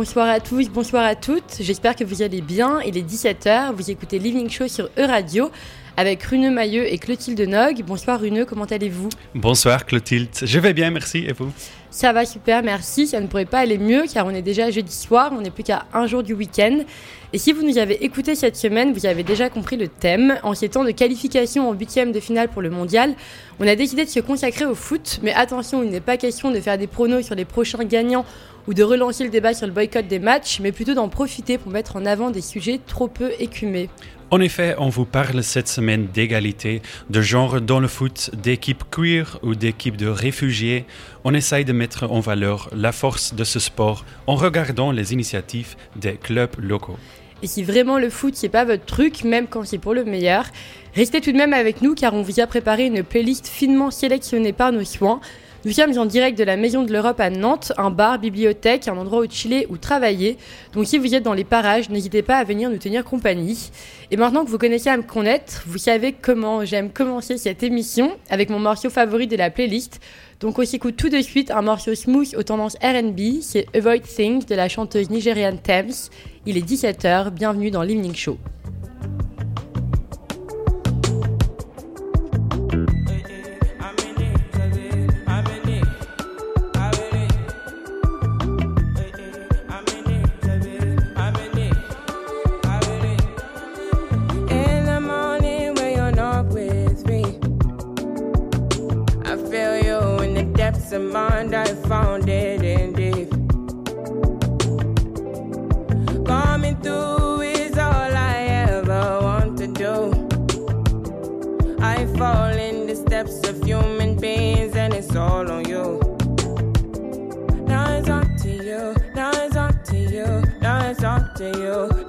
bonsoir à tous, bonsoir à toutes. J'espère que vous allez bien. Il est 17h, vous écoutez Living Show sur E-Radio avec Runeux Mailleux et Clotilde Nog. Bonsoir Runeux, comment allez-vous? Bonsoir Clotilde, je vais bien, merci. Et vous? Ça va super, merci. Ça ne pourrait pas aller mieux car on est déjà jeudi soir, on n'est plus qu'à un jour du week-end. Et si vous nous avez écouté cette semaine, vous avez déjà compris le thème. En ces temps de qualification en huitième de finale pour le mondial, on a décidé de se consacrer au foot. Mais attention, il n'est pas question de faire des pronos sur les prochains gagnants ou de relancer le débat sur le boycott des matchs, mais plutôt d'en profiter pour mettre en avant des sujets trop peu écumés. En effet, on vous parle cette semaine d'égalité, de genre dans le foot, d'équipes queer ou d'équipes de réfugiés. On essaye de mettre en valeur la force de ce sport en regardant les initiatives des clubs locaux. Et si vraiment le foot n'est pas votre truc, même quand c'est pour le meilleur, restez tout de même avec nous car on vous a préparé une playlist finement sélectionnée par nos soins. Nous sommes en direct de la Maison de l'Europe à Nantes, un bar, bibliothèque, un endroit où chiller ou travailler. Donc si vous êtes dans les parages, n'hésitez pas à venir nous tenir compagnie. Et maintenant que vous connaissez à me connaître, vous savez comment j'aime commencer cette émission avec mon morceau favori de la playlist. Donc on s'écoute tout de suite un morceau smooth aux tendances RB, c'est Avoid Things de la chanteuse nigériane Thames. Il est 17h, bienvenue dans l'Evening Show. Mind, I found it in deep. Coming through is all I ever want to do. I fall in the steps of human beings, and it's all on you. Now it's up to you, now it's up to you, now it's up to you,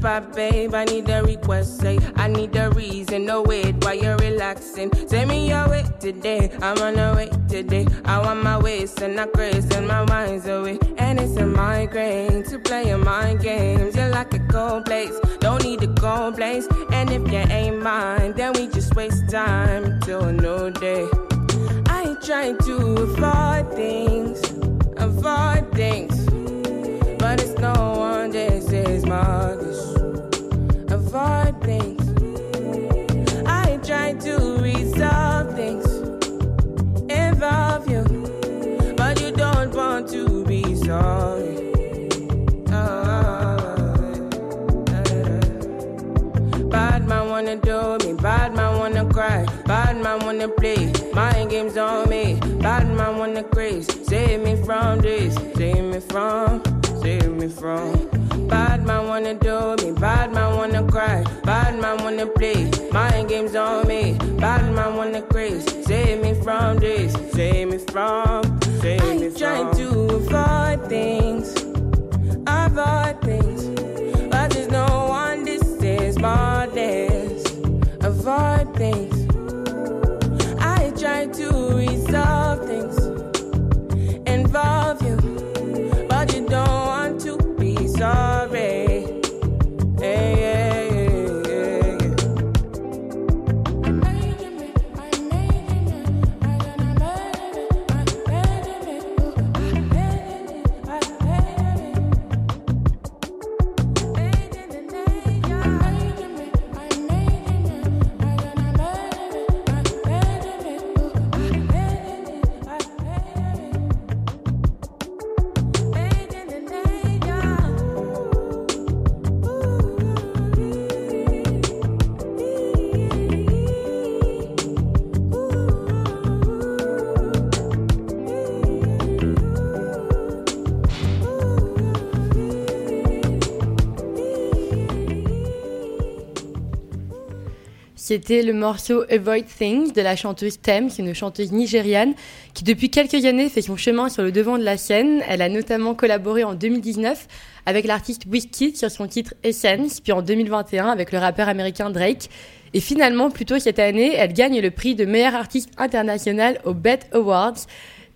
babe. I need a request, say I need a reason. No wait while you're relaxing. Send me your way today. I'm on a way today. I want my waist and I grace and my mind's away. And it's a migraine to play your mind games. You're like a cold place, don't need a cold place. And if you ain't mine, then we just waste time till new day. I ain't trying to avoid things, avoid things. But it's no one, this is Marcus. Bad man wanna do me, bad man wanna cry, bad man wanna play, mind games on me, bad man wanna craze, save me from this, save me from, save me from. Bad man wanna do me, bad man wanna cry, bad man wanna play, mind games on me, bad man wanna craze, save me from this, save me from, save me from. I'm trying to avoid things, avoid things, C'était le morceau Avoid Things de la chanteuse Tem, qui une chanteuse nigériane qui depuis quelques années fait son chemin sur le devant de la scène. Elle a notamment collaboré en 2019 avec l'artiste Wizkid sur son titre Essence, puis en 2021 avec le rappeur américain Drake. Et finalement, plus tôt cette année, elle gagne le prix de meilleure artiste internationale au BET Awards.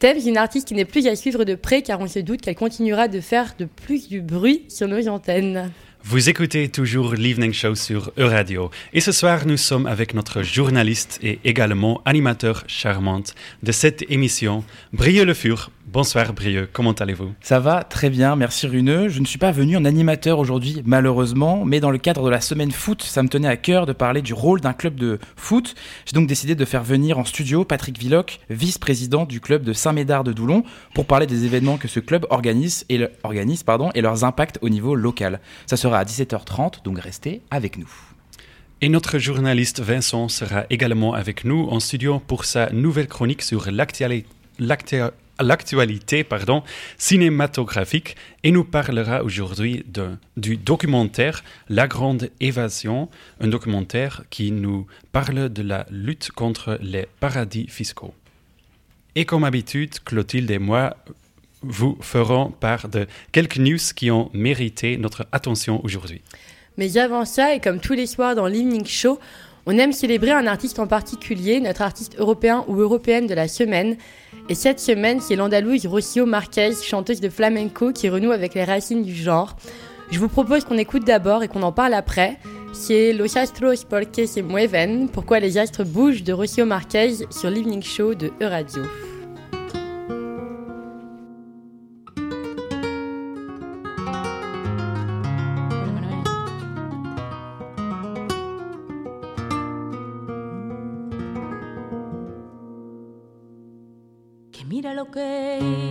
Est une artiste qui n'est plus à suivre de près car on se doute qu'elle continuera de faire de plus du bruit sur nos antennes. Vous écoutez toujours l'Evening Show sur Euradio. Et ce soir, nous sommes avec notre journaliste et également animateur charmante de cette émission, Brieux Le Fur. Bonsoir Brieux, comment allez-vous? Ça va très bien, merci Runeux. Je ne suis pas venu en animateur aujourd'hui, malheureusement, mais dans le cadre de la semaine foot, ça me tenait à cœur de parler du rôle d'un club de foot. J'ai donc décidé de faire venir en studio Patrick Villoc, vice-président du club de Saint-Médard de Doulon, pour parler des événements que ce club organise et, organise, pardon, et leurs impacts au niveau local. Ça sera à 17h30, donc restez avec nous. Et notre journaliste Vincent sera également avec nous en studio pour sa nouvelle chronique sur l'actualité l'actualité pardon, cinématographique et nous parlera aujourd'hui du documentaire La Grande Évasion, un documentaire qui nous parle de la lutte contre les paradis fiscaux. Et comme d'habitude, Clotilde et moi vous ferons part de quelques news qui ont mérité notre attention aujourd'hui. Mais avant ça, et comme tous les soirs dans l'Evening Show, on aime célébrer un artiste en particulier, notre artiste européen ou européenne de la semaine. Et cette semaine, c'est l'Andalouse Rocio Marquez, chanteuse de flamenco qui renoue avec les racines du genre. Je vous propose qu'on écoute d'abord et qu'on en parle après. C'est Los Astros Porque se mueven, pourquoi les astres bougent de Rocio Marquez sur l'Evening Show de Euradio. okay.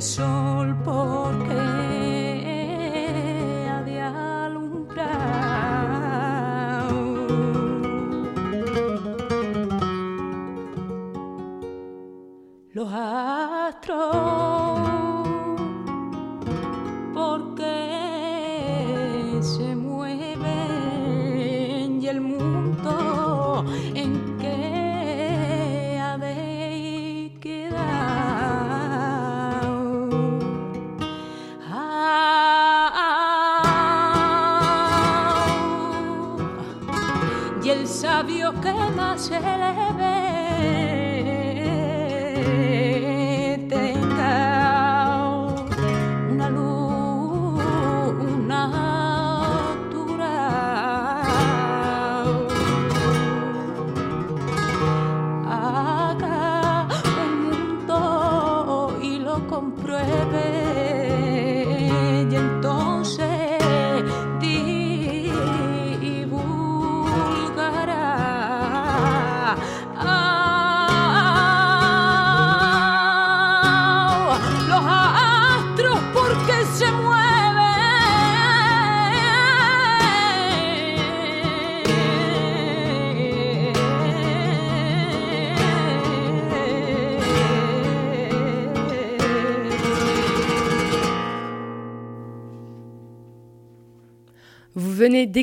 sol porque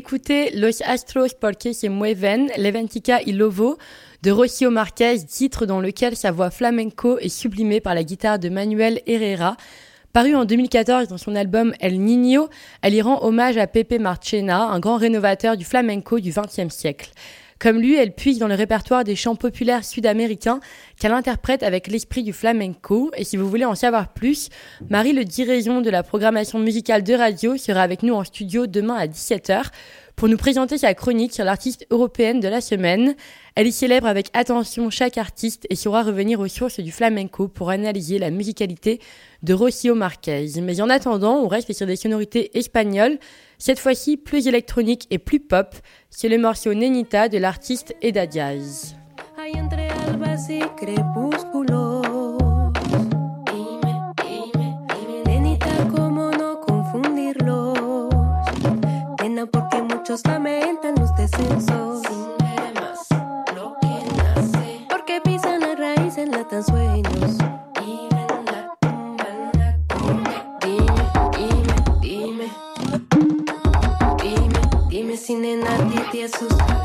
D'écouter Los Astros porque se mueven, Leventica y Lovo de Rocio Marquez, titre dans lequel sa voix flamenco est sublimée par la guitare de Manuel Herrera. Paru en 2014 dans son album El Niño, elle y rend hommage à Pepe Marchena, un grand rénovateur du flamenco du XXe siècle. Comme lui, elle puise dans le répertoire des chants populaires sud-américains qu'elle interprète avec l'esprit du flamenco. Et si vous voulez en savoir plus, Marie Le Diraison de la programmation musicale de radio sera avec nous en studio demain à 17h pour nous présenter sa chronique sur l'artiste européenne de la semaine. Elle y célèbre avec attention chaque artiste et saura revenir aux sources du flamenco pour analyser la musicalité de Rocio Marquez. Mais en attendant, on reste sur des sonorités espagnoles, cette fois-ci plus électroniques et plus pop. C'est le morceau Nenita de l'artiste Eda Diaz. sin nena, Titi es sus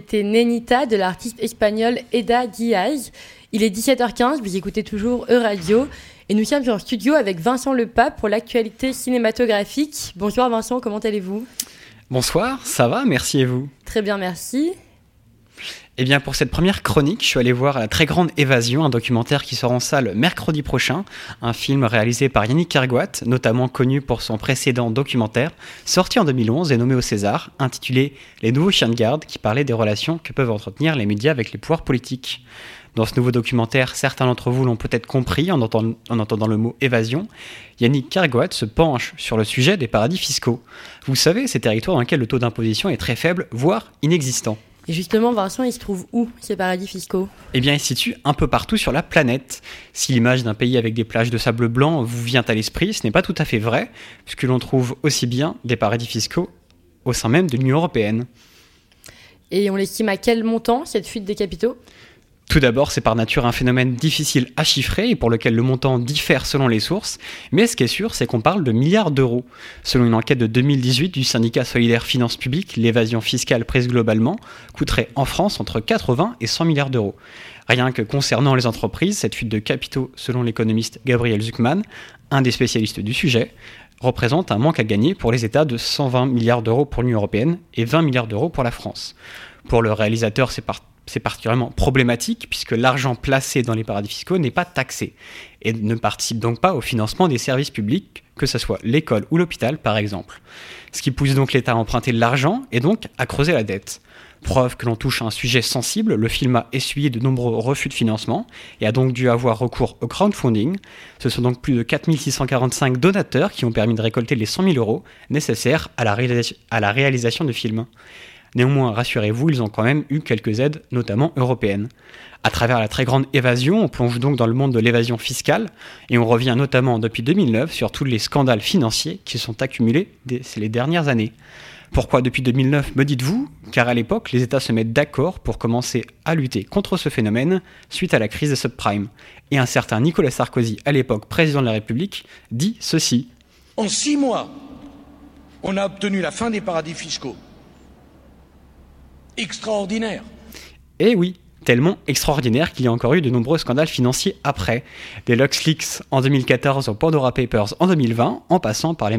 c'était Nenita de l'artiste espagnole Eda Diaz. Il est 17h15, vous écoutez toujours E-Radio. Et nous sommes en studio avec Vincent Lepape pour l'actualité cinématographique. Bonjour Vincent, comment allez-vous? Bonsoir, ça va, merci et vous? Très bien, merci. Eh bien, pour cette première chronique, je suis allé voir La Très Grande Évasion, un documentaire qui sort en salle mercredi prochain, un film réalisé par Yannick Kergoat, notamment connu pour son précédent documentaire, sorti en 2011 et nommé au César, intitulé Les nouveaux chiens de garde, qui parlait des relations que peuvent entretenir les médias avec les pouvoirs politiques. Dans ce nouveau documentaire, certains d'entre vous l'ont peut-être compris en entendant, en entendant, le mot évasion. Yannick Kergoat se penche sur le sujet des paradis fiscaux. Vous savez, ces territoires dans lesquels le taux d'imposition est très faible, voire inexistant. Et justement, Vincent, il se trouve où ces paradis fiscaux? Eh bien, ils se situent un peu partout sur la planète. Si l'image d'un pays avec des plages de sable blanc vous vient à l'esprit, ce n'est pas tout à fait vrai, puisque l'on trouve aussi bien des paradis fiscaux au sein même de l'Union européenne. Et on l'estime à quel montant cette fuite des capitaux? Tout d'abord, c'est par nature un phénomène difficile à chiffrer et pour lequel le montant diffère selon les sources, mais ce qui est sûr, c'est qu'on parle de milliards d'euros. Selon une enquête de 2018 du syndicat solidaire Finances Publiques, l'évasion fiscale prise globalement coûterait en France entre 80 et 100 milliards d'euros. Rien que concernant les entreprises, cette fuite de capitaux, selon l'économiste Gabriel Zuckman, un des spécialistes du sujet, représente un manque à gagner pour les États de 120 milliards d'euros pour l'Union européenne et 20 milliards d'euros pour la France. Pour le réalisateur, c'est par c'est particulièrement problématique puisque l'argent placé dans les paradis fiscaux n'est pas taxé et ne participe donc pas au financement des services publics, que ce soit l'école ou l'hôpital par exemple. Ce qui pousse donc l'État à emprunter de l'argent et donc à creuser la dette. Preuve que l'on touche à un sujet sensible, le film a essuyé de nombreux refus de financement et a donc dû avoir recours au crowdfunding. Ce sont donc plus de 4645 donateurs qui ont permis de récolter les 100 000 euros nécessaires à la, à la réalisation du film. Néanmoins, rassurez-vous, ils ont quand même eu quelques aides, notamment européennes. À travers la très grande évasion, on plonge donc dans le monde de l'évasion fiscale et on revient notamment depuis 2009 sur tous les scandales financiers qui se sont accumulés ces les dernières années. Pourquoi depuis 2009, me dites-vous? Car à l'époque, les États se mettent d'accord pour commencer à lutter contre ce phénomène suite à la crise des subprimes. Et un certain Nicolas Sarkozy, à l'époque président de la République, dit ceci. En six mois, on a obtenu la fin des paradis fiscaux extraordinaire. Eh oui, tellement extraordinaire qu'il y a encore eu de nombreux scandales financiers après. Des LuxLeaks en 2014 aux Pandora Papers en 2020, en passant par les,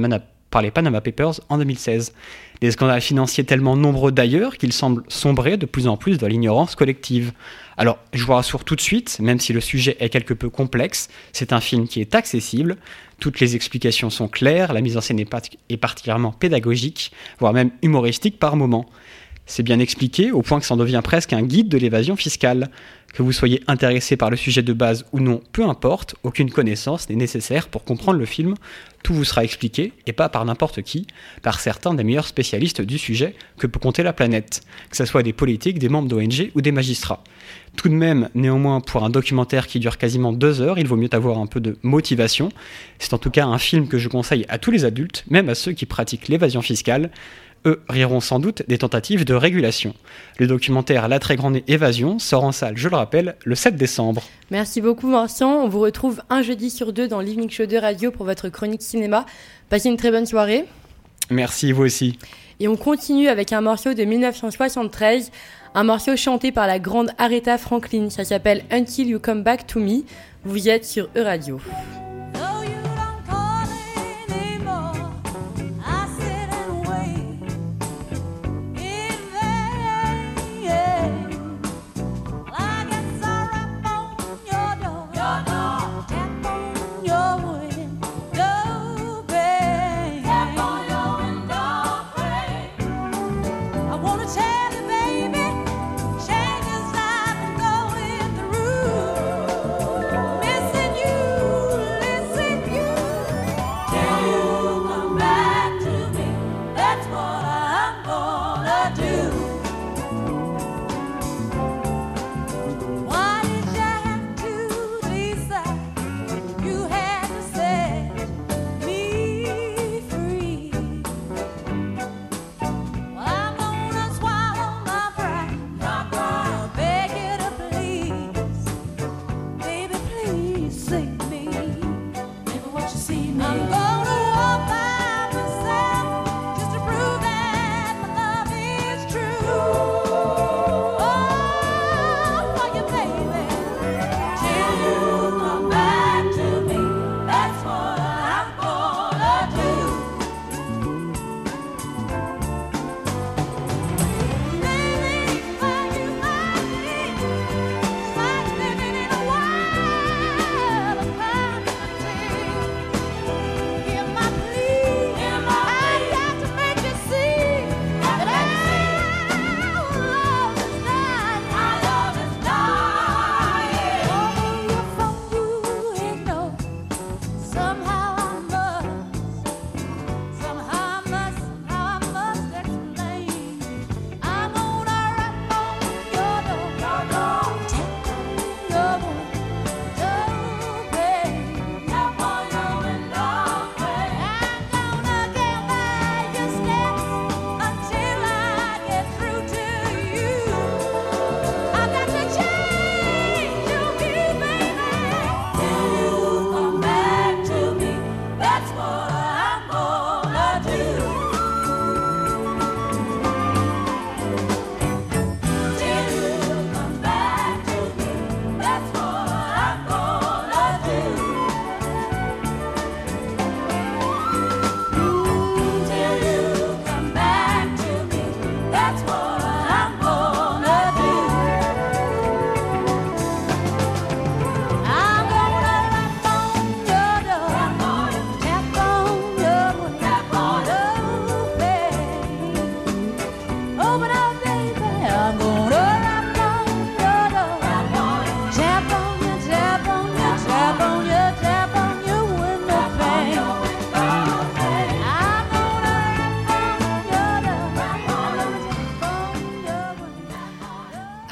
Panama Papers en 2016. Des scandales financiers tellement nombreux d'ailleurs qu'ils semblent sombrer de plus en plus dans l'ignorance collective. Alors, je vous rassure tout de suite, même si le sujet est quelque peu complexe, c'est un film qui est accessible, toutes les explications sont claires, la mise en scène est particulièrement pédagogique, voire même humoristique par moments. C'est bien expliqué au point que ça en devient presque un guide de l'évasion fiscale. Que vous soyez intéressé par le sujet de base ou non, peu importe, aucune connaissance n'est nécessaire pour comprendre le film. Tout vous sera expliqué, et pas par n'importe qui, par certains des meilleurs spécialistes du sujet que peut compter la planète, que ce soit des politiques, des membres d'ONG ou des magistrats. Tout de même, néanmoins, pour un documentaire qui dure quasiment deux heures, il vaut mieux avoir un peu de motivation. C'est en tout cas un film que je conseille à tous les adultes, même à ceux qui pratiquent l'évasion fiscale eux riront sans doute des tentatives de régulation. Le documentaire La très grande évasion sort en salle, je le rappelle, le 7 décembre. Merci beaucoup Vincent. On vous retrouve un jeudi sur deux dans l'Evening Show de Radio pour votre chronique cinéma. Passez une très bonne soirée. Merci, vous aussi. Et on continue avec un morceau de 1973, un morceau chanté par la grande Aretha Franklin. Ça s'appelle Until You Come Back to Me. Vous êtes sur E-Radio.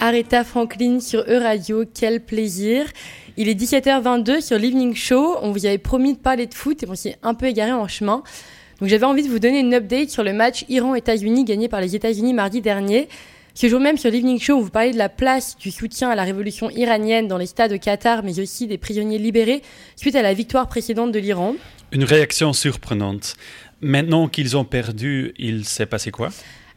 Aretha Franklin sur E-Radio, quel plaisir. Il est 17h22 sur l'Evening Show. On vous avait promis de parler de foot et on s'est un peu égaré en chemin. Donc j'avais envie de vous donner une update sur le match Iran-États-Unis gagné par les États-Unis mardi dernier. Ce jour même sur l'Evening Show, on vous parlait de la place du soutien à la révolution iranienne dans les stades au Qatar, mais aussi des prisonniers libérés suite à la victoire précédente de l'Iran. Une réaction surprenante. Maintenant qu'ils ont perdu, il s'est passé quoi?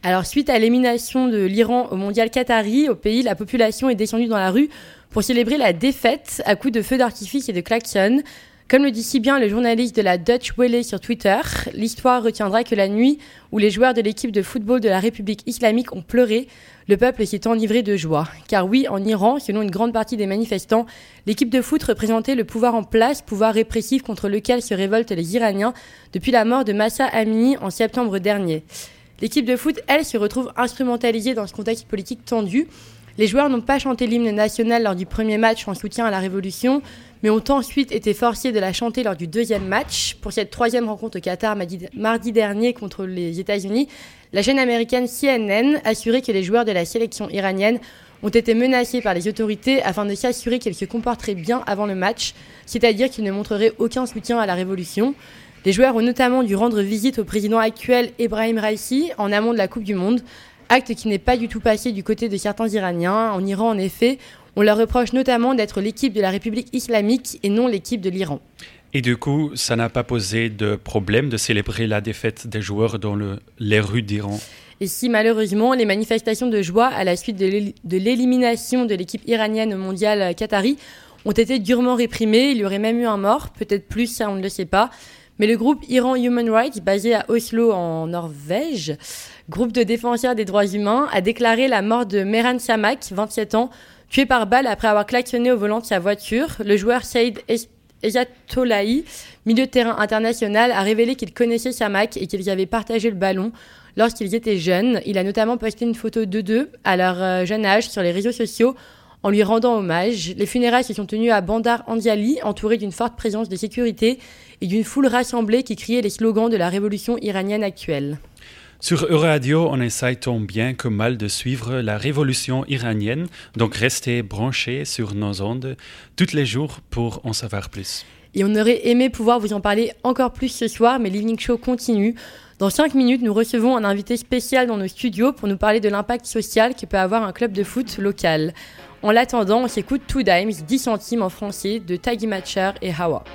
Alors suite à l'élimination de l'Iran au mondial qatari, au pays, la population est descendue dans la rue pour célébrer la défaite à coups de feux d'artifice et de klaxons. Comme le dit si bien le journaliste de la Dutch Welle sur Twitter, l'histoire retiendra que la nuit où les joueurs de l'équipe de football de la République islamique ont pleuré, le peuple s'est enivré de joie. Car oui, en Iran, selon une grande partie des manifestants, l'équipe de foot représentait le pouvoir en place, pouvoir répressif contre lequel se révoltent les Iraniens depuis la mort de Massa Amini en septembre dernier. L'équipe de foot, elle, se retrouve instrumentalisée dans ce contexte politique tendu. Les joueurs n'ont pas chanté l'hymne national lors du premier match en soutien à la révolution, mais ont ensuite été forcés de la chanter lors du deuxième match. Pour cette troisième rencontre au Qatar mardi dernier contre les États-Unis, la chaîne américaine CNN assurait que les joueurs de la sélection iranienne ont été menacés par les autorités afin de s'assurer qu'ils se comporteraient bien avant le match, c'est-à-dire qu'ils ne montreraient aucun soutien à la révolution. Les joueurs ont notamment dû rendre visite au président actuel Ebrahim Raisi en amont de la Coupe du Monde, acte qui n'est pas du tout passé du côté de certains Iraniens. En Iran, en effet, on leur reproche notamment d'être l'équipe de la République islamique et non l'équipe de l'Iran. Et du coup, ça n'a pas posé de problème de célébrer la défaite des joueurs dans le, les rues d'Iran Et si malheureusement, les manifestations de joie à la suite de l'élimination de l'équipe iranienne au mondial qatari ont été durement réprimées, il y aurait même eu un mort, peut-être plus, ça on ne le sait pas. Mais le groupe Iran Human Rights, basé à Oslo en Norvège, groupe de défenseurs des droits humains, a déclaré la mort de Mehran Samak, 27 ans, tué par balle après avoir klaxonné au volant de sa voiture. Le joueur Saïd Ejatolahi, milieu de terrain international, a révélé qu'il connaissait Samak et qu'ils avaient partagé le ballon lorsqu'ils étaient jeunes. Il a notamment posté une photo de deux à leur euh, jeune âge sur les réseaux sociaux en lui rendant hommage. Les funérailles se sont tenues à Bandar Andiali, entourées d'une forte présence de sécurité et d'une foule rassemblée qui criait les slogans de la révolution iranienne actuelle. Sur Euradio, on essaye tant bien que mal de suivre la révolution iranienne, donc restez branchés sur nos ondes tous les jours pour en savoir plus. Et on aurait aimé pouvoir vous en parler encore plus ce soir, mais l'Evening Show continue. Dans 5 minutes, nous recevons un invité spécial dans nos studios pour nous parler de l'impact social que peut avoir un club de foot local. En l'attendant, on s'écoute Two Dimes, 10 centimes en français, de Taggy Matcher et Hawa.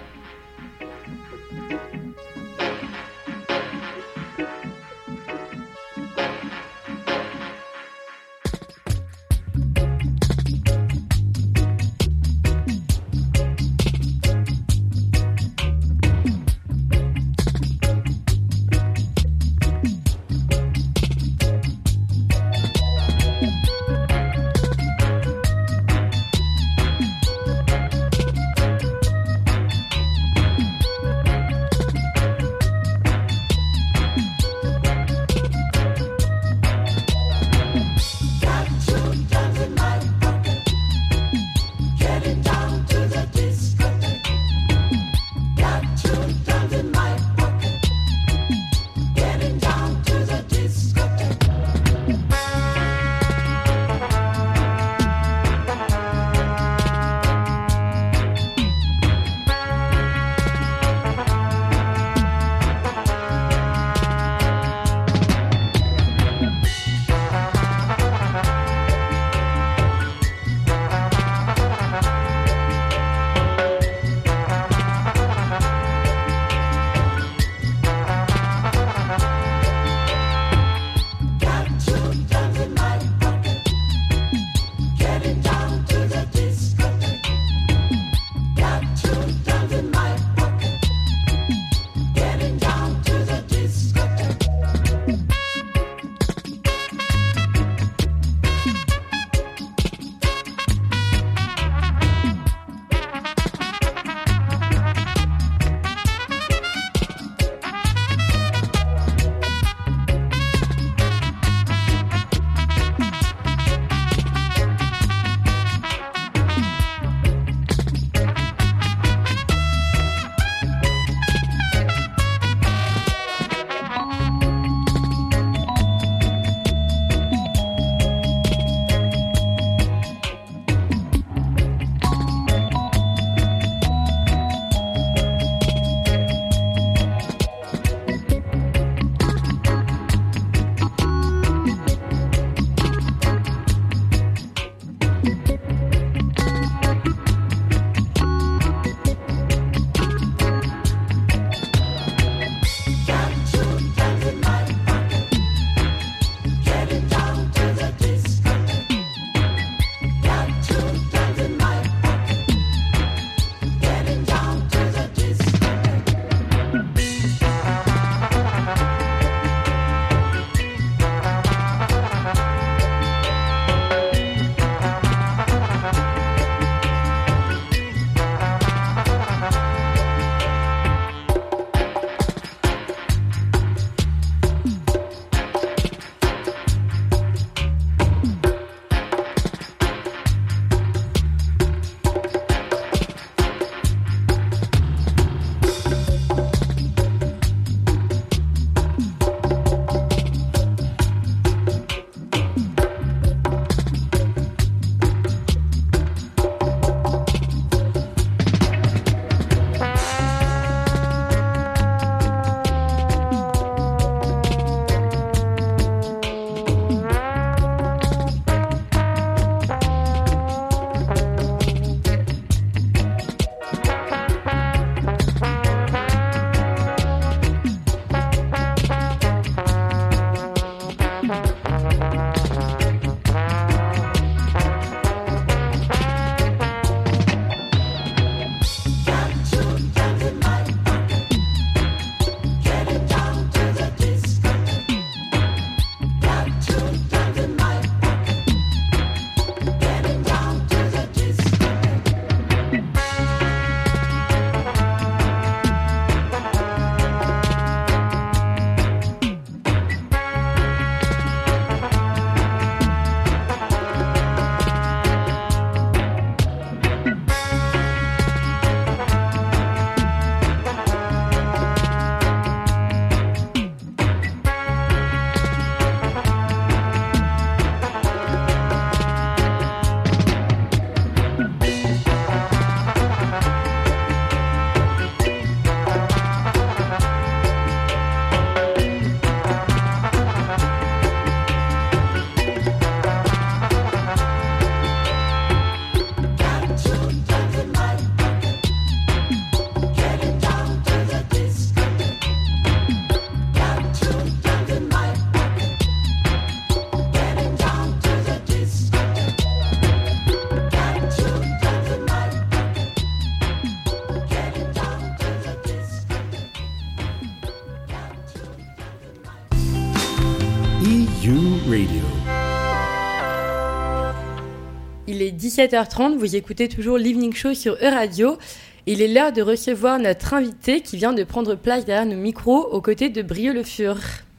17h30, vous écoutez toujours l'Evening Show sur E-Radio. Il est l'heure de recevoir notre invité qui vient de prendre place derrière nos micros aux côtés de Brieux Le Fur.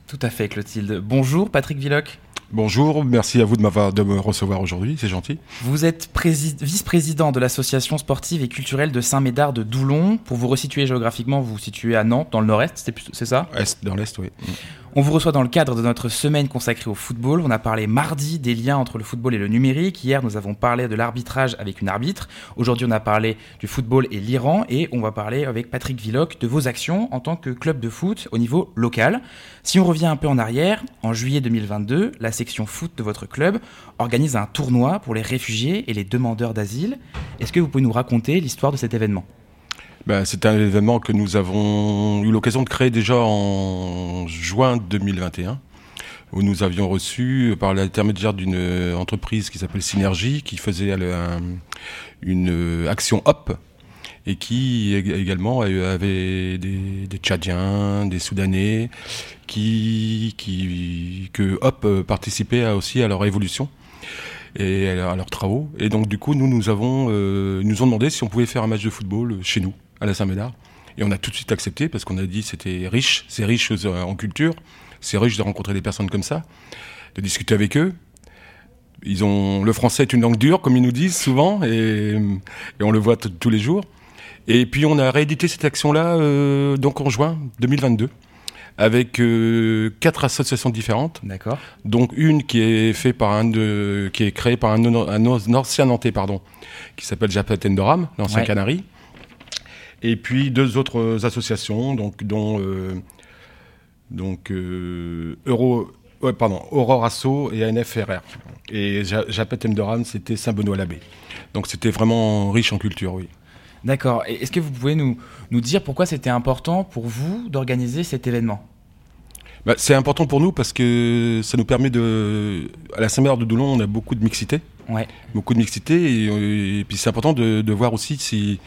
Tout à fait, Clotilde. Bonjour, Patrick Villoc. Bonjour, merci à vous de m'avoir de me recevoir aujourd'hui, c'est gentil. Vous êtes prési- vice-président de l'association sportive et culturelle de Saint-Médard de Doulon. Pour vous resituer géographiquement, vous vous situez à Nantes, dans le nord-est, c'est c'est ça? Est, dans l'Est, oui. On vous reçoit dans le cadre de notre semaine consacrée au football. On a parlé mardi des liens entre le football et le numérique. Hier, nous avons parlé de l'arbitrage avec une arbitre. Aujourd'hui, on a parlé du football et l'Iran. Et on va parler avec Patrick Villoc de vos actions en tant que club de foot au niveau local. Si on revient un peu en arrière, en juillet 2022, la section foot de votre club organise un tournoi pour les réfugiés et les demandeurs d'asile. Est-ce que vous pouvez nous raconter l'histoire de cet événement? Ben, c'est un événement que nous avons eu l'occasion de créer déjà en juin 2021, où nous avions reçu, par l'intermédiaire d'une euh, entreprise qui s'appelle Synergie, qui faisait un- une euh, action HOP, et qui ég- également euh, avait des, Tchadiens, des Soudanais, qui, qui, que HOP participait aussi à leur évolution et à leur- à leurs travaux. Et donc, du coup, nous, nous avons, nous ont demandé si on pouvait faire un match de football chez nous, à la Saint-Médard. Et on a tout de suite accepté parce qu'on a dit c'était riche, c'est riche euh, en culture, c'est riche de rencontrer des personnes comme ça, de discuter avec eux. Ils ont, le français est une langue dure, comme ils nous disent souvent, et, et on le voit tous les jours. Et puis on a réédité cette action-là euh, donc en juin 2022 avec euh, quatre associations différentes D'accord donc une qui est fait par un de, qui est créée par un, un, un ancien Nantais pardon, qui s'appelle Japet Endoram, l'ancien Ouais. Canari, et puis deux autres associations donc dont euh, donc euh, Euro ouais, pardon Aurore Asso et ANFRR et Ja- Japet Endoram c'était Saint-Benoît-l'Abbé donc c'était vraiment riche en culture oui. D'accord. Est-ce que vous pouvez nous, nous dire pourquoi c'était important pour vous d'organiser cet événement? Bah, c'est important pour nous parce que ça nous permet de à la Saint-Médard de Doulon on a beaucoup de mixité Ouais. beaucoup de mixité et, euh, et puis c'est important de, de voir aussi si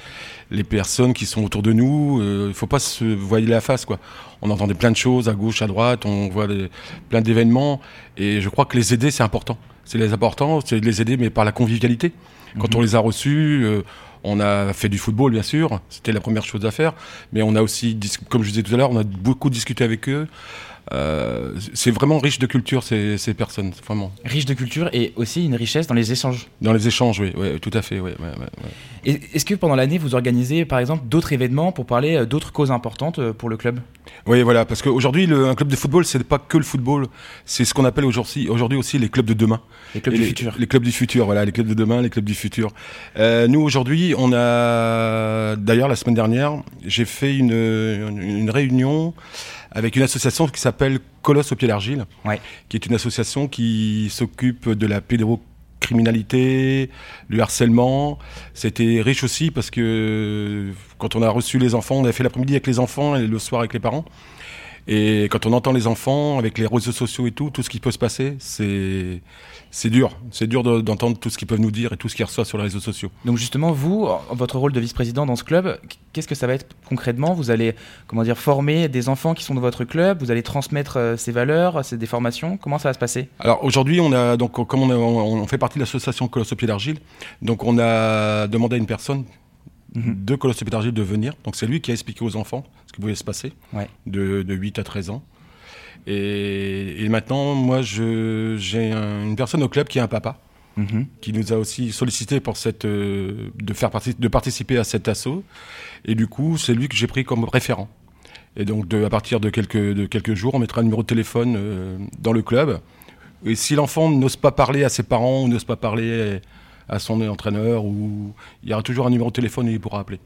les personnes qui sont autour de nous, il ne faut pas se voiler la face quoi. On entendait plein de choses à gauche, à droite, on voit des- plein d'événements et je crois que les aider c'est important. C'est les important, c'est de les aider mais par la convivialité. Quand Mhm. on les a reçus, euh, on a fait du football bien sûr, c'était la première chose à faire, mais on a aussi, comme je disais tout à l'heure, on a beaucoup discuté avec eux. Euh, c'est vraiment riche de culture ces, ces personnes, vraiment. Riche de culture et aussi une richesse dans les échanges. Dans les échanges, oui, ouais, tout à fait, ouais. Et Est-ce que pendant l'année, vous organisez par exemple d'autres événements pour parler euh, d'autres causes importantes euh, pour le club? Oui, voilà, parce qu'aujourd'hui, un club de football, c'est pas que le football, c'est ce qu'on appelle aujourd'hui aussi les clubs de demain. Les clubs Et du les, futur Les clubs du futur, voilà, les clubs de demain, les clubs du futur. Euh, nous, aujourd'hui, on a, d'ailleurs, la semaine dernière, j'ai fait une, une réunion avec une association qui s'appelle Colosse au pied d'argile, Ouais. qui est une association qui s'occupe de la pédocriminalité, du harcèlement. C'était riche aussi parce que quand on a reçu les enfants, on a fait l'après-midi avec les enfants et le soir avec les parents. Et quand on entend les enfants avec les réseaux sociaux et tout, tout ce qui peut se passer, c'est c'est dur. C'est dur de- d'entendre tout ce qu'ils peuvent nous dire et tout ce qu'ils reçoivent sur les réseaux sociaux. Donc justement, vous, votre rôle de vice-président dans ce club, qu'est-ce que ça va être concrètement? Vous allez, comment dire, former des enfants qui sont dans votre club? Vous allez transmettre euh, ces valeurs, ces des formations? Comment ça va se passer? Alors aujourd'hui, on a donc comme on, a- on- on fait partie de l'association Colosse au pied d'argile, donc on a demandé à une personne Mhm. de Colosse d'argile de venir. Donc c'est lui qui a expliqué aux enfants ce qui pouvait se passer Ouais. de, de 8 à 13 ans. Et, et maintenant, moi, je- j'ai un- une personne au club qui est un papa. Mhm. qui nous a aussi sollicité pour cette, euh, de, faire partie, de participer à cet assaut. Et du coup, c'est lui que j'ai pris comme référent. Et donc, de, à partir de quelques, de quelques jours, on mettra un numéro de téléphone euh, dans le club. Et si l'enfant n'ose pas parler à ses parents ou n'ose pas parler à son entraîneur, ou, il y aura toujours un numéro de téléphone et il pourra appeler.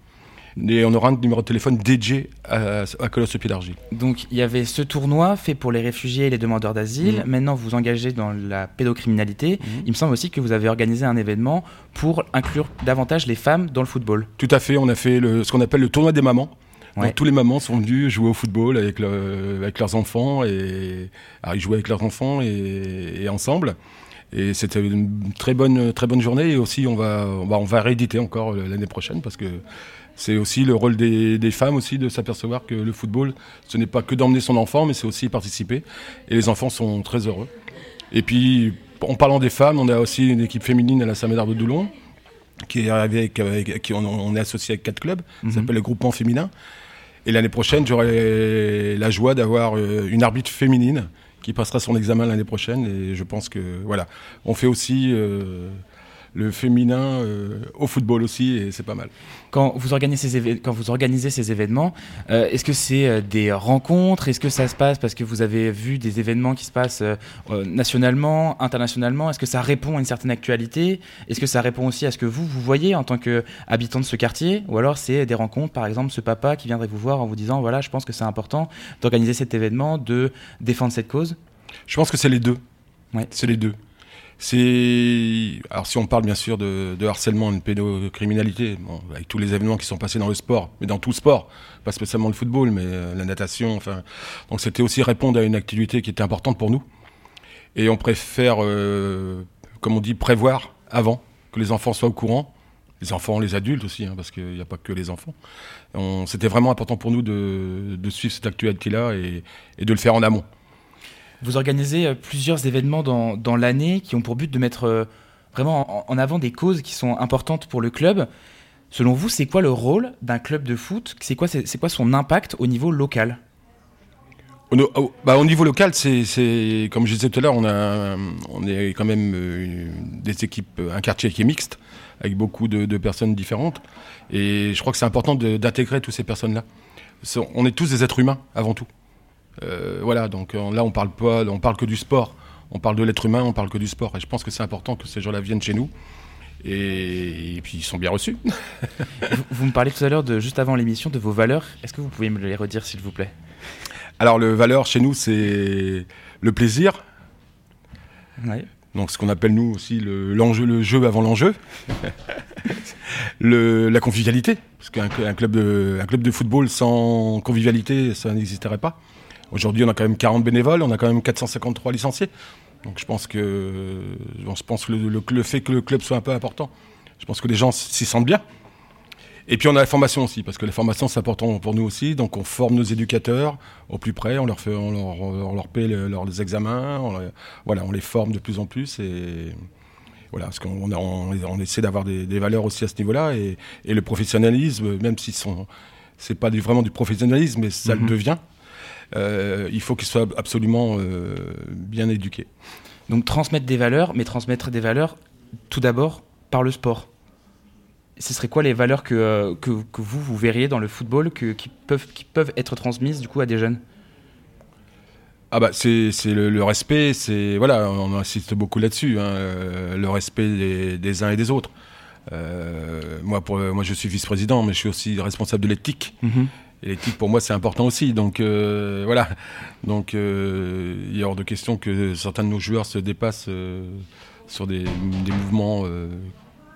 Et on aura un numéro de téléphone dédié à, à Colosse pied d'argile. Donc il y avait ce tournoi fait pour les réfugiés et les demandeurs d'asile. Mhm. Maintenant, vous vous engagez dans la pédocriminalité. Il me semble aussi que vous avez organisé un événement pour inclure davantage les femmes dans le football. Tout à fait, on a fait le, ce qu'on appelle le tournoi des mamans. Ouais. Donc, tous les mamans sont venues jouer au football avec, le- avec leurs enfants et alors, ils jouaient avec leurs enfants et, et ensemble. Et c'était une très bonne, très bonne journée. Et aussi, on va, on va, on va rééditer encore euh, l'année prochaine parce que c'est aussi le rôle des, des femmes aussi de s'apercevoir que le football, ce n'est pas que d'emmener son enfant, mais c'est aussi participer. Et les enfants sont très heureux. Et puis, en parlant des femmes, on a aussi une équipe féminine à la Saint-Médard de Doulon, qui est arrivée avec, qui on, on est associé avec quatre clubs, Mhm. ça s'appelle le groupement féminin. Et l'année prochaine, j'aurai la joie d'avoir euh, une arbitre féminine qui passera son examen l'année prochaine. Et je pense que voilà, on fait aussi euh, le féminin euh, au football aussi, et c'est pas mal. Quand vous organisez ces, éve- quand vous organisez ces événements, euh, est-ce que c'est euh, des rencontres? Est-ce que ça se passe parce que vous avez vu des événements qui se passent nationalement, internationalement? Est-ce que ça répond à une certaine actualité? Est-ce que ça répond aussi à ce que vous, vous voyez en tant qu'habitant de ce quartier? Ou alors c'est des rencontres, par exemple, ce papa qui viendrait vous voir en vous disant, voilà, je pense que c'est important d'organiser cet événement, de défendre cette cause? Je pense que c'est les deux. Ouais. C'est les deux. C'est alors si on parle bien sûr de, de harcèlement de pédocriminalité, bon, avec tous les événements qui sont passés dans le sport, mais dans tout sport, pas spécialement le football, mais euh, la natation, enfin, donc c'était aussi répondre à une activité qui était importante pour nous. Et on préfère, euh, comme on dit, prévoir avant que les enfants soient au courant, les enfants, les adultes aussi, hein, parce qu'il n'y a pas que les enfants. C'était vraiment important pour nous de, de suivre cette actualité-là et, et de le faire en amont. Vous organisez euh, plusieurs événements dans, dans l'année qui ont pour but de mettre euh, vraiment en, avant des causes qui sont importantes pour le club. Selon vous, c'est quoi le rôle d'un club de foot? C'est quoi, c'est, quoi son impact au niveau local? Au, bah, au niveau local, c'est, comme je disais tout à l'heure, on, a, on est quand même euh, des équipes, un quartier qui est mixte, avec beaucoup de, personnes différentes. Et je crois que c'est important d'intégrer toutes ces personnes-là. On est tous des êtres humains avant tout. Euh, voilà, donc euh, là, on parle pas, on parle que du sport. On parle de l'être humain, on parle que du sport. Et je pense que c'est important que ces gens-là viennent chez nous. Et, et puis ils sont bien reçus. vous, vous me parlez tout à l'heure, de, juste avant l'émission, de vos valeurs. Est-ce que vous pouvez me les redire, s'il vous plaît? Alors le valeur chez nous, c'est le plaisir, Ouais. Donc ce qu'on appelle nous aussi le, l'enjeu, le jeu avant l'enjeu. le, la convivialité, parce qu'un un club, de, un club de football sans convivialité, ça n'existerait pas. Aujourd'hui, on a quand même 40 bénévoles, on a quand même 453 licenciés. Donc je pense que, je pense que le, le- le fait que le club soit un peu important, je pense que les gens s'y sentent bien. Et puis on a la formation aussi, parce que la formation c'est important pour nous aussi. Donc on forme nos éducateurs au plus près, on leur fait, on leur, on leur paie le- leurs examens, on, voilà, on les forme de plus en plus et voilà, parce qu'on on, on essaie d'avoir des, des valeurs aussi à ce niveau-là et, et le professionnalisme, même si c'est pas du- vraiment du professionnalisme, mais ça Mhm. le devient. Euh, il faut qu'ils soient absolument euh, bien éduqués. Donc transmettre des valeurs, mais transmettre des valeurs tout d'abord par le sport. Ce serait quoi les valeurs que, euh, que, que vous, vous verriez dans le football que- qui, peuvent, qui peuvent être transmises du coup à des jeunes? Ah bah c'est le, le respect, c'est voilà, on insiste beaucoup là-dessus, hein, le respect des, des uns et des autres. Euh, moi pour moi je suis vice-président, mais je suis aussi responsable de l'éthique. Et l'éthique pour moi c'est important aussi, donc euh, voilà. Donc euh, il est hors de question que certains de nos joueurs se dépassent euh, sur des, des mouvements euh,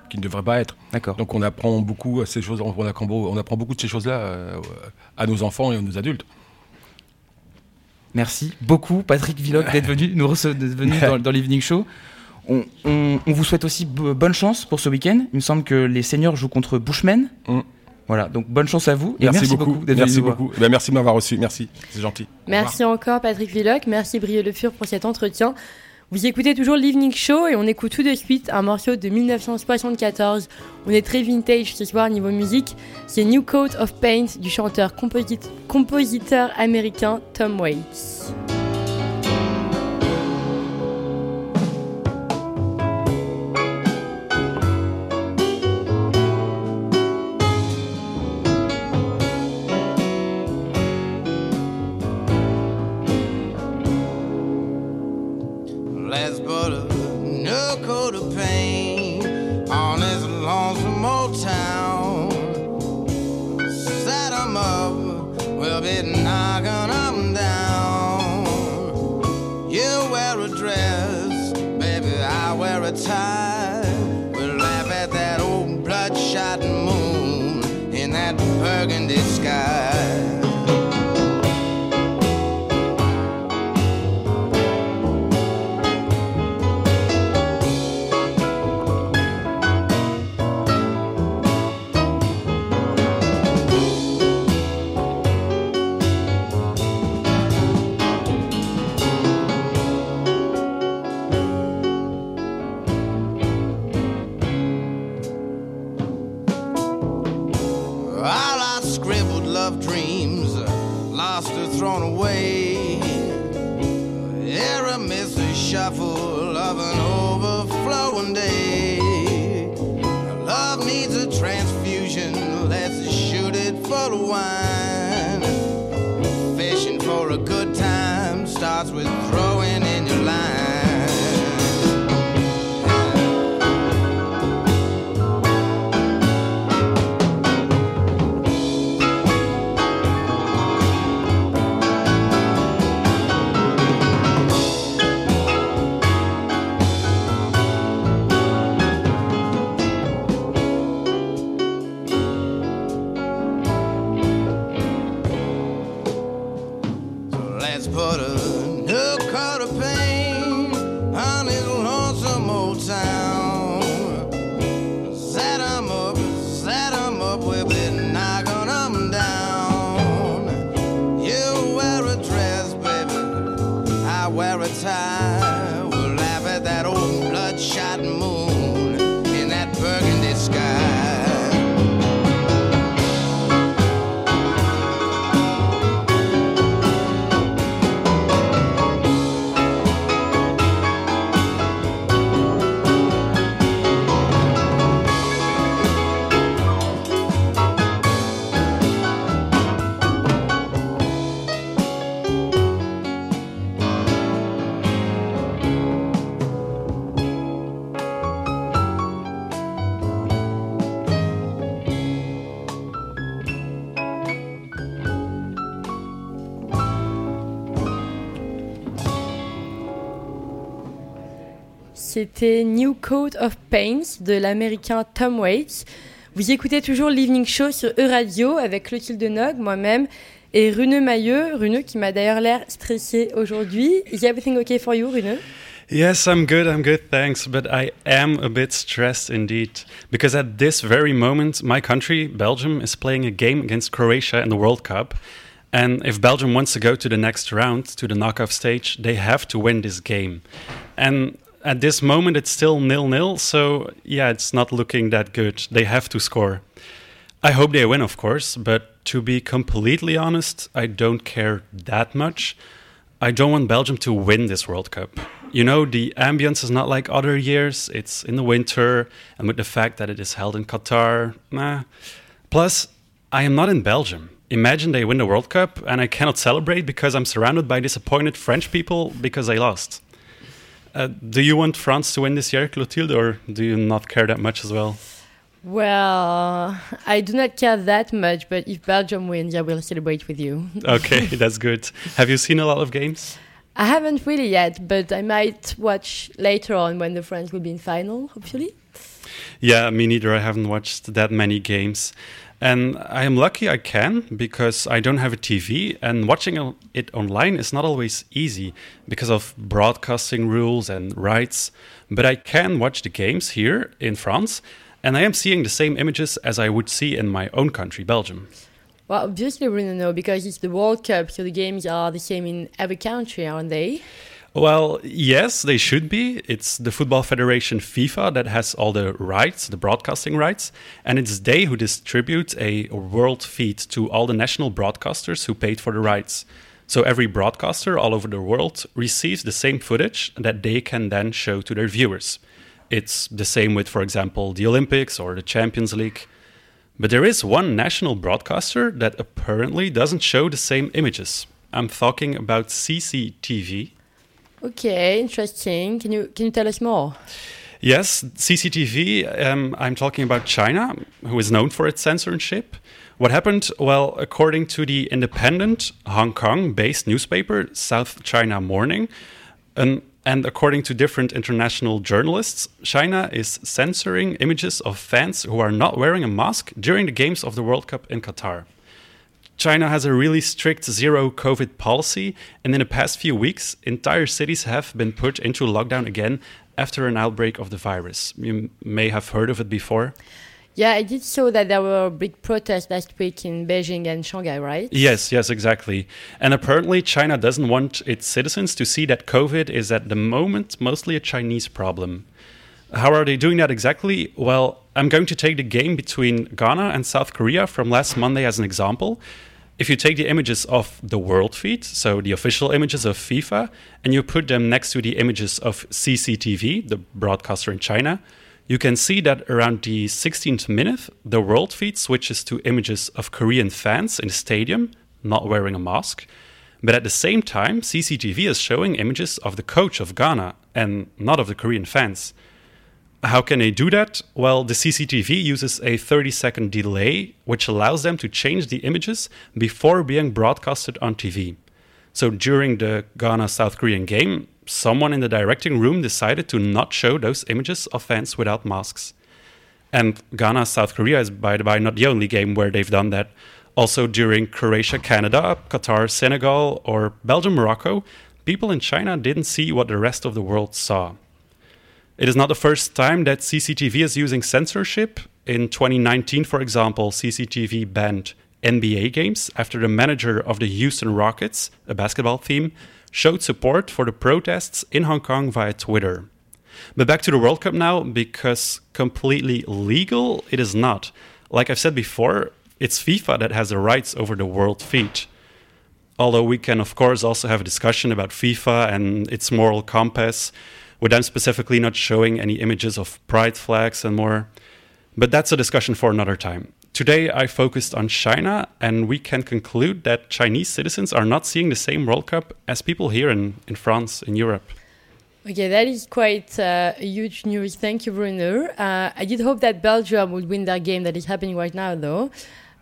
qui ne devraient pas être. D'accord. Donc on apprend beaucoup à ces choses, on apprend, on apprend beaucoup de ces choses-là à nos enfants et à nos adultes. Merci beaucoup, Patrick Villoc, d'être venu, nous d'être venu dans, dans l'Evening Show. On, on- on vous souhaite aussi bo- bonne chance pour ce week-end. Il me semble que les seniors jouent contre Bushmen. Mm. Voilà, donc bonne chance à vous. Et Merci, merci, beaucoup. d'être merci beaucoup. Eh ben, merci de m'avoir reçu. Merci. C'est gentil. Merci encore Patrick Villoc, merci Brieux Le Fur pour cet entretien. Vous écoutez toujours l'Evening Show et on écoute tout de suite un morceau de 1974. On est très vintage ce soir niveau musique. C'est New Coat of Paint du chanteur composit- compositeur américain Tom Waits. C'était New Coat of Pains de l'américain Tom Waits. Vous écoutez toujours l'Evening Show sur E-Radio avec Clotilde Nog, moi-même, et Rune Mailleux. Rune qui m'a d'ailleurs l'air stressé aujourd'hui. Is everything okay for you, Rune? Yes, I'm good, I'm good, thanks. But I am a bit stressed indeed. Because at this very moment, my country, Belgium, is playing a game against Croatia in the World Cup. And if Belgium wants to go to the next round, to the knockout stage, they have to win this game. And at this moment, it's still nil nil. So, yeah, it's not looking that good. They have to score. I hope they win, of course. But to be completely honest, I don't care that much. I don't want Belgium to win this World Cup. You know, the ambience is not like other years. It's in the winter, and with the fact that it is held in Qatar, nah. Plus, I am not in Belgium. Imagine they win the World Cup and I cannot celebrate because I'm surrounded by disappointed French people because they lost. Uh, do you want France to win this year, Clotilde, or do you not care that much as well? Well, I do not care that much, but if Belgium wins, I will celebrate with you. Okay, that's good. Have you seen a lot of games? I haven't really yet, but I might watch later on when the French will be in final, hopefully. Yeah, me neither. I haven't watched that many games. And I am lucky I can because I don't have a TV, and watching it online is not always easy because of broadcasting rules and rights. But I can watch the games here in France, and I am seeing the same images as I would see in my own country, Belgium. Well, obviously, don't know because it's the World Cup, so the games are the same in every country, aren't they? Well, yes, they should be. It's the Football Federation FIFA that has all the rights, the broadcasting rights, and it's they who distribute a world feed to all the national broadcasters who paid for the rights. So every broadcaster all over the world receives the same footage that they can then show to their viewers. It's the same with, for example, the Olympics or the Champions League. But there is one national broadcaster that apparently doesn't show the same images. I'm talking about CCTV. Okay, interesting. Can you can you tell us more? Yes, CCTV. Um, I'm talking about China, who is known for its censorship. What happened? Well, according to the independent Hong Kong based newspaper, South China Morning, and according to different international journalists, China is censoring images of fans who are not wearing a mask during the games of the World Cup in Qatar. China has a really strict zero COVID policy, and in the past few weeks, entire cities have been put into lockdown again after an outbreak of the virus. You may have heard of it before. Yeah, I did saw that there were big protests last week in Beijing and Shanghai, right? Yes, yes, exactly. And apparently, China doesn't want its citizens to see that COVID is at the moment mostly a Chinese problem. How are they doing that exactly? Well, I'm going to take the game between Ghana and South Korea from last Monday as an example. If you take the images of the world feed, so the official images of FIFA, and you put them next to the images of CCTV, the broadcaster in China, you can see that around the 16th minute, the world feed switches to images of Korean fans in the stadium, not wearing a mask. But at the same time, CCTV is showing images of the coach of Ghana and not of the Korean fans. How can they do that? Well, the CCTV uses a 30 second delay, which allows them to change the images before being broadcasted on TV. So during the Ghana South Korean game, someone in the directing room decided to not show those images of fans without masks. And Ghana South Korea is, by the by, not the only game where they've done that. Also, during Croatia Canada, Qatar Senegal, or Belgium Morocco, people in China didn't see what the rest of the world saw. It is not the first time that CCTV is using censorship. In 2019, for example, CCTV banned NBA games after the manager of the Houston Rockets, a basketball team, showed support for the protests in Hong Kong via Twitter. But back to the World Cup now, because completely legal, it is not. Like I've said before, it's FIFA that has the rights over the world feed. Although we can, of course, also have a discussion about FIFA and its moral compass, with them specifically not showing any images of pride flags and more. But that's a discussion for another time. Today, I focused on China, and we can conclude that Chinese citizens are not seeing the same World Cup as people here in, in France, in Europe. Okay, that is quite uh, a huge news. Thank you, Bruno. Uh, I did hope that Belgium would win that game that is happening right now, though,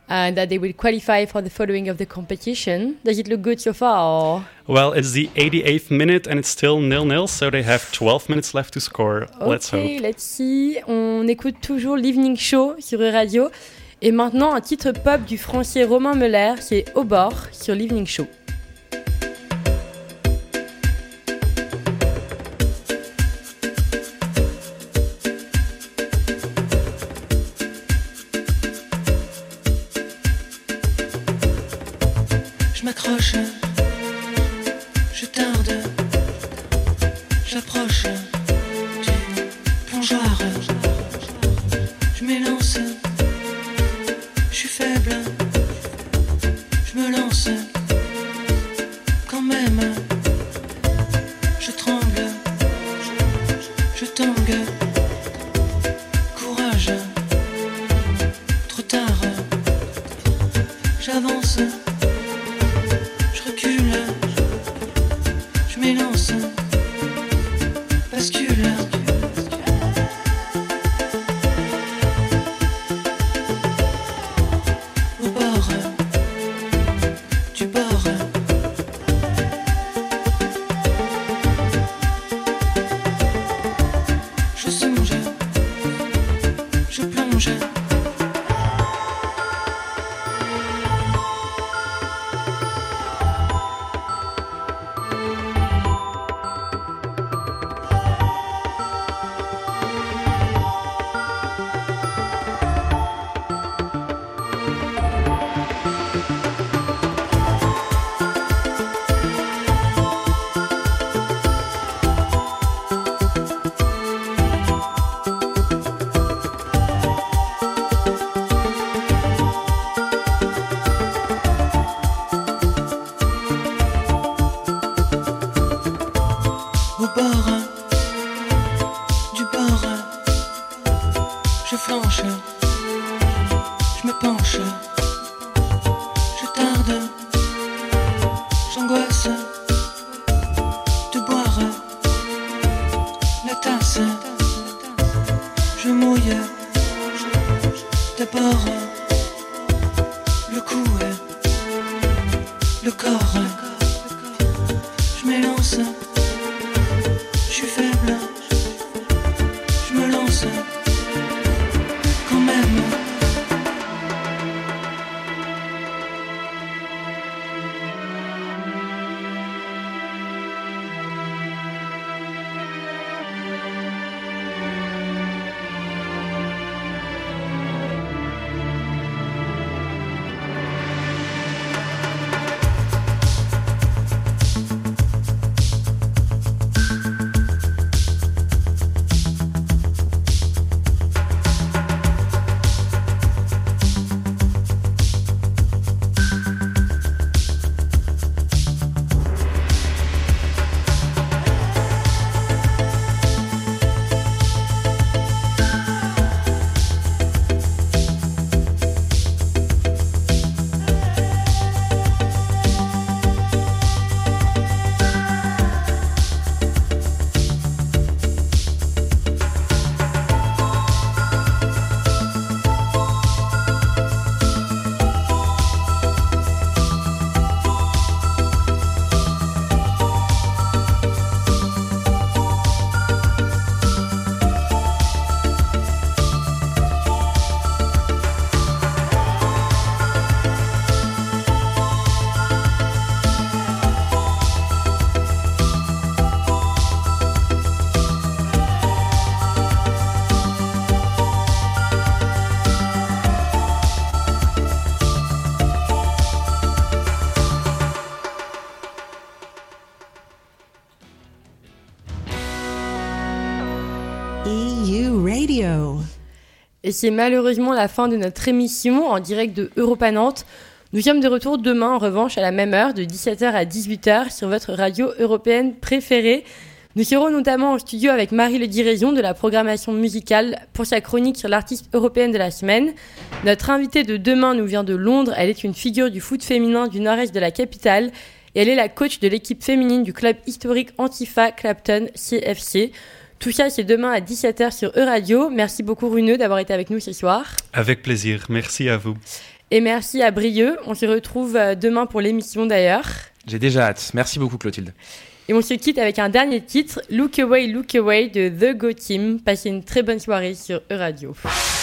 and that they will qualify for the following of the competition. Does it look good so far? Or? Well, it's the 88th minute and it's still nil-nil, so they have 12 minutes left to score. Let's Ok, hope. let's see. On écoute toujours l'Evening Show sur E-Radio. Et maintenant, un titre pop du français Romain Muller qui est Au bord sur l'Evening Show. Au Et c'est malheureusement la fin de notre émission en direct de Europa Nantes. Nous sommes de retour demain en revanche à la même heure de 17h à 18h sur votre radio européenne préférée. Nous serons notamment en studio avec Marie Le Diraison de la programmation musicale pour sa chronique sur l'artiste européenne de la semaine. Notre invitée de demain nous vient de Londres. Elle est une figure du foot féminin du nord-est de la capitale et elle est la coach de l'équipe féminine du club historique Antifa Clapton CFC. Tout ça, c'est demain à 17h sur Euradio. Merci beaucoup, Runeux, d'avoir été avec nous ce soir. Avec plaisir, merci à vous. Et merci à Brieux. On se retrouve euh, demain pour l'émission d'ailleurs. J'ai déjà hâte. Merci beaucoup, Clotilde. Et on se quitte avec un dernier titre, Look Away, Look Away de The Go Team. Passez une très bonne soirée sur Euradio. Radio.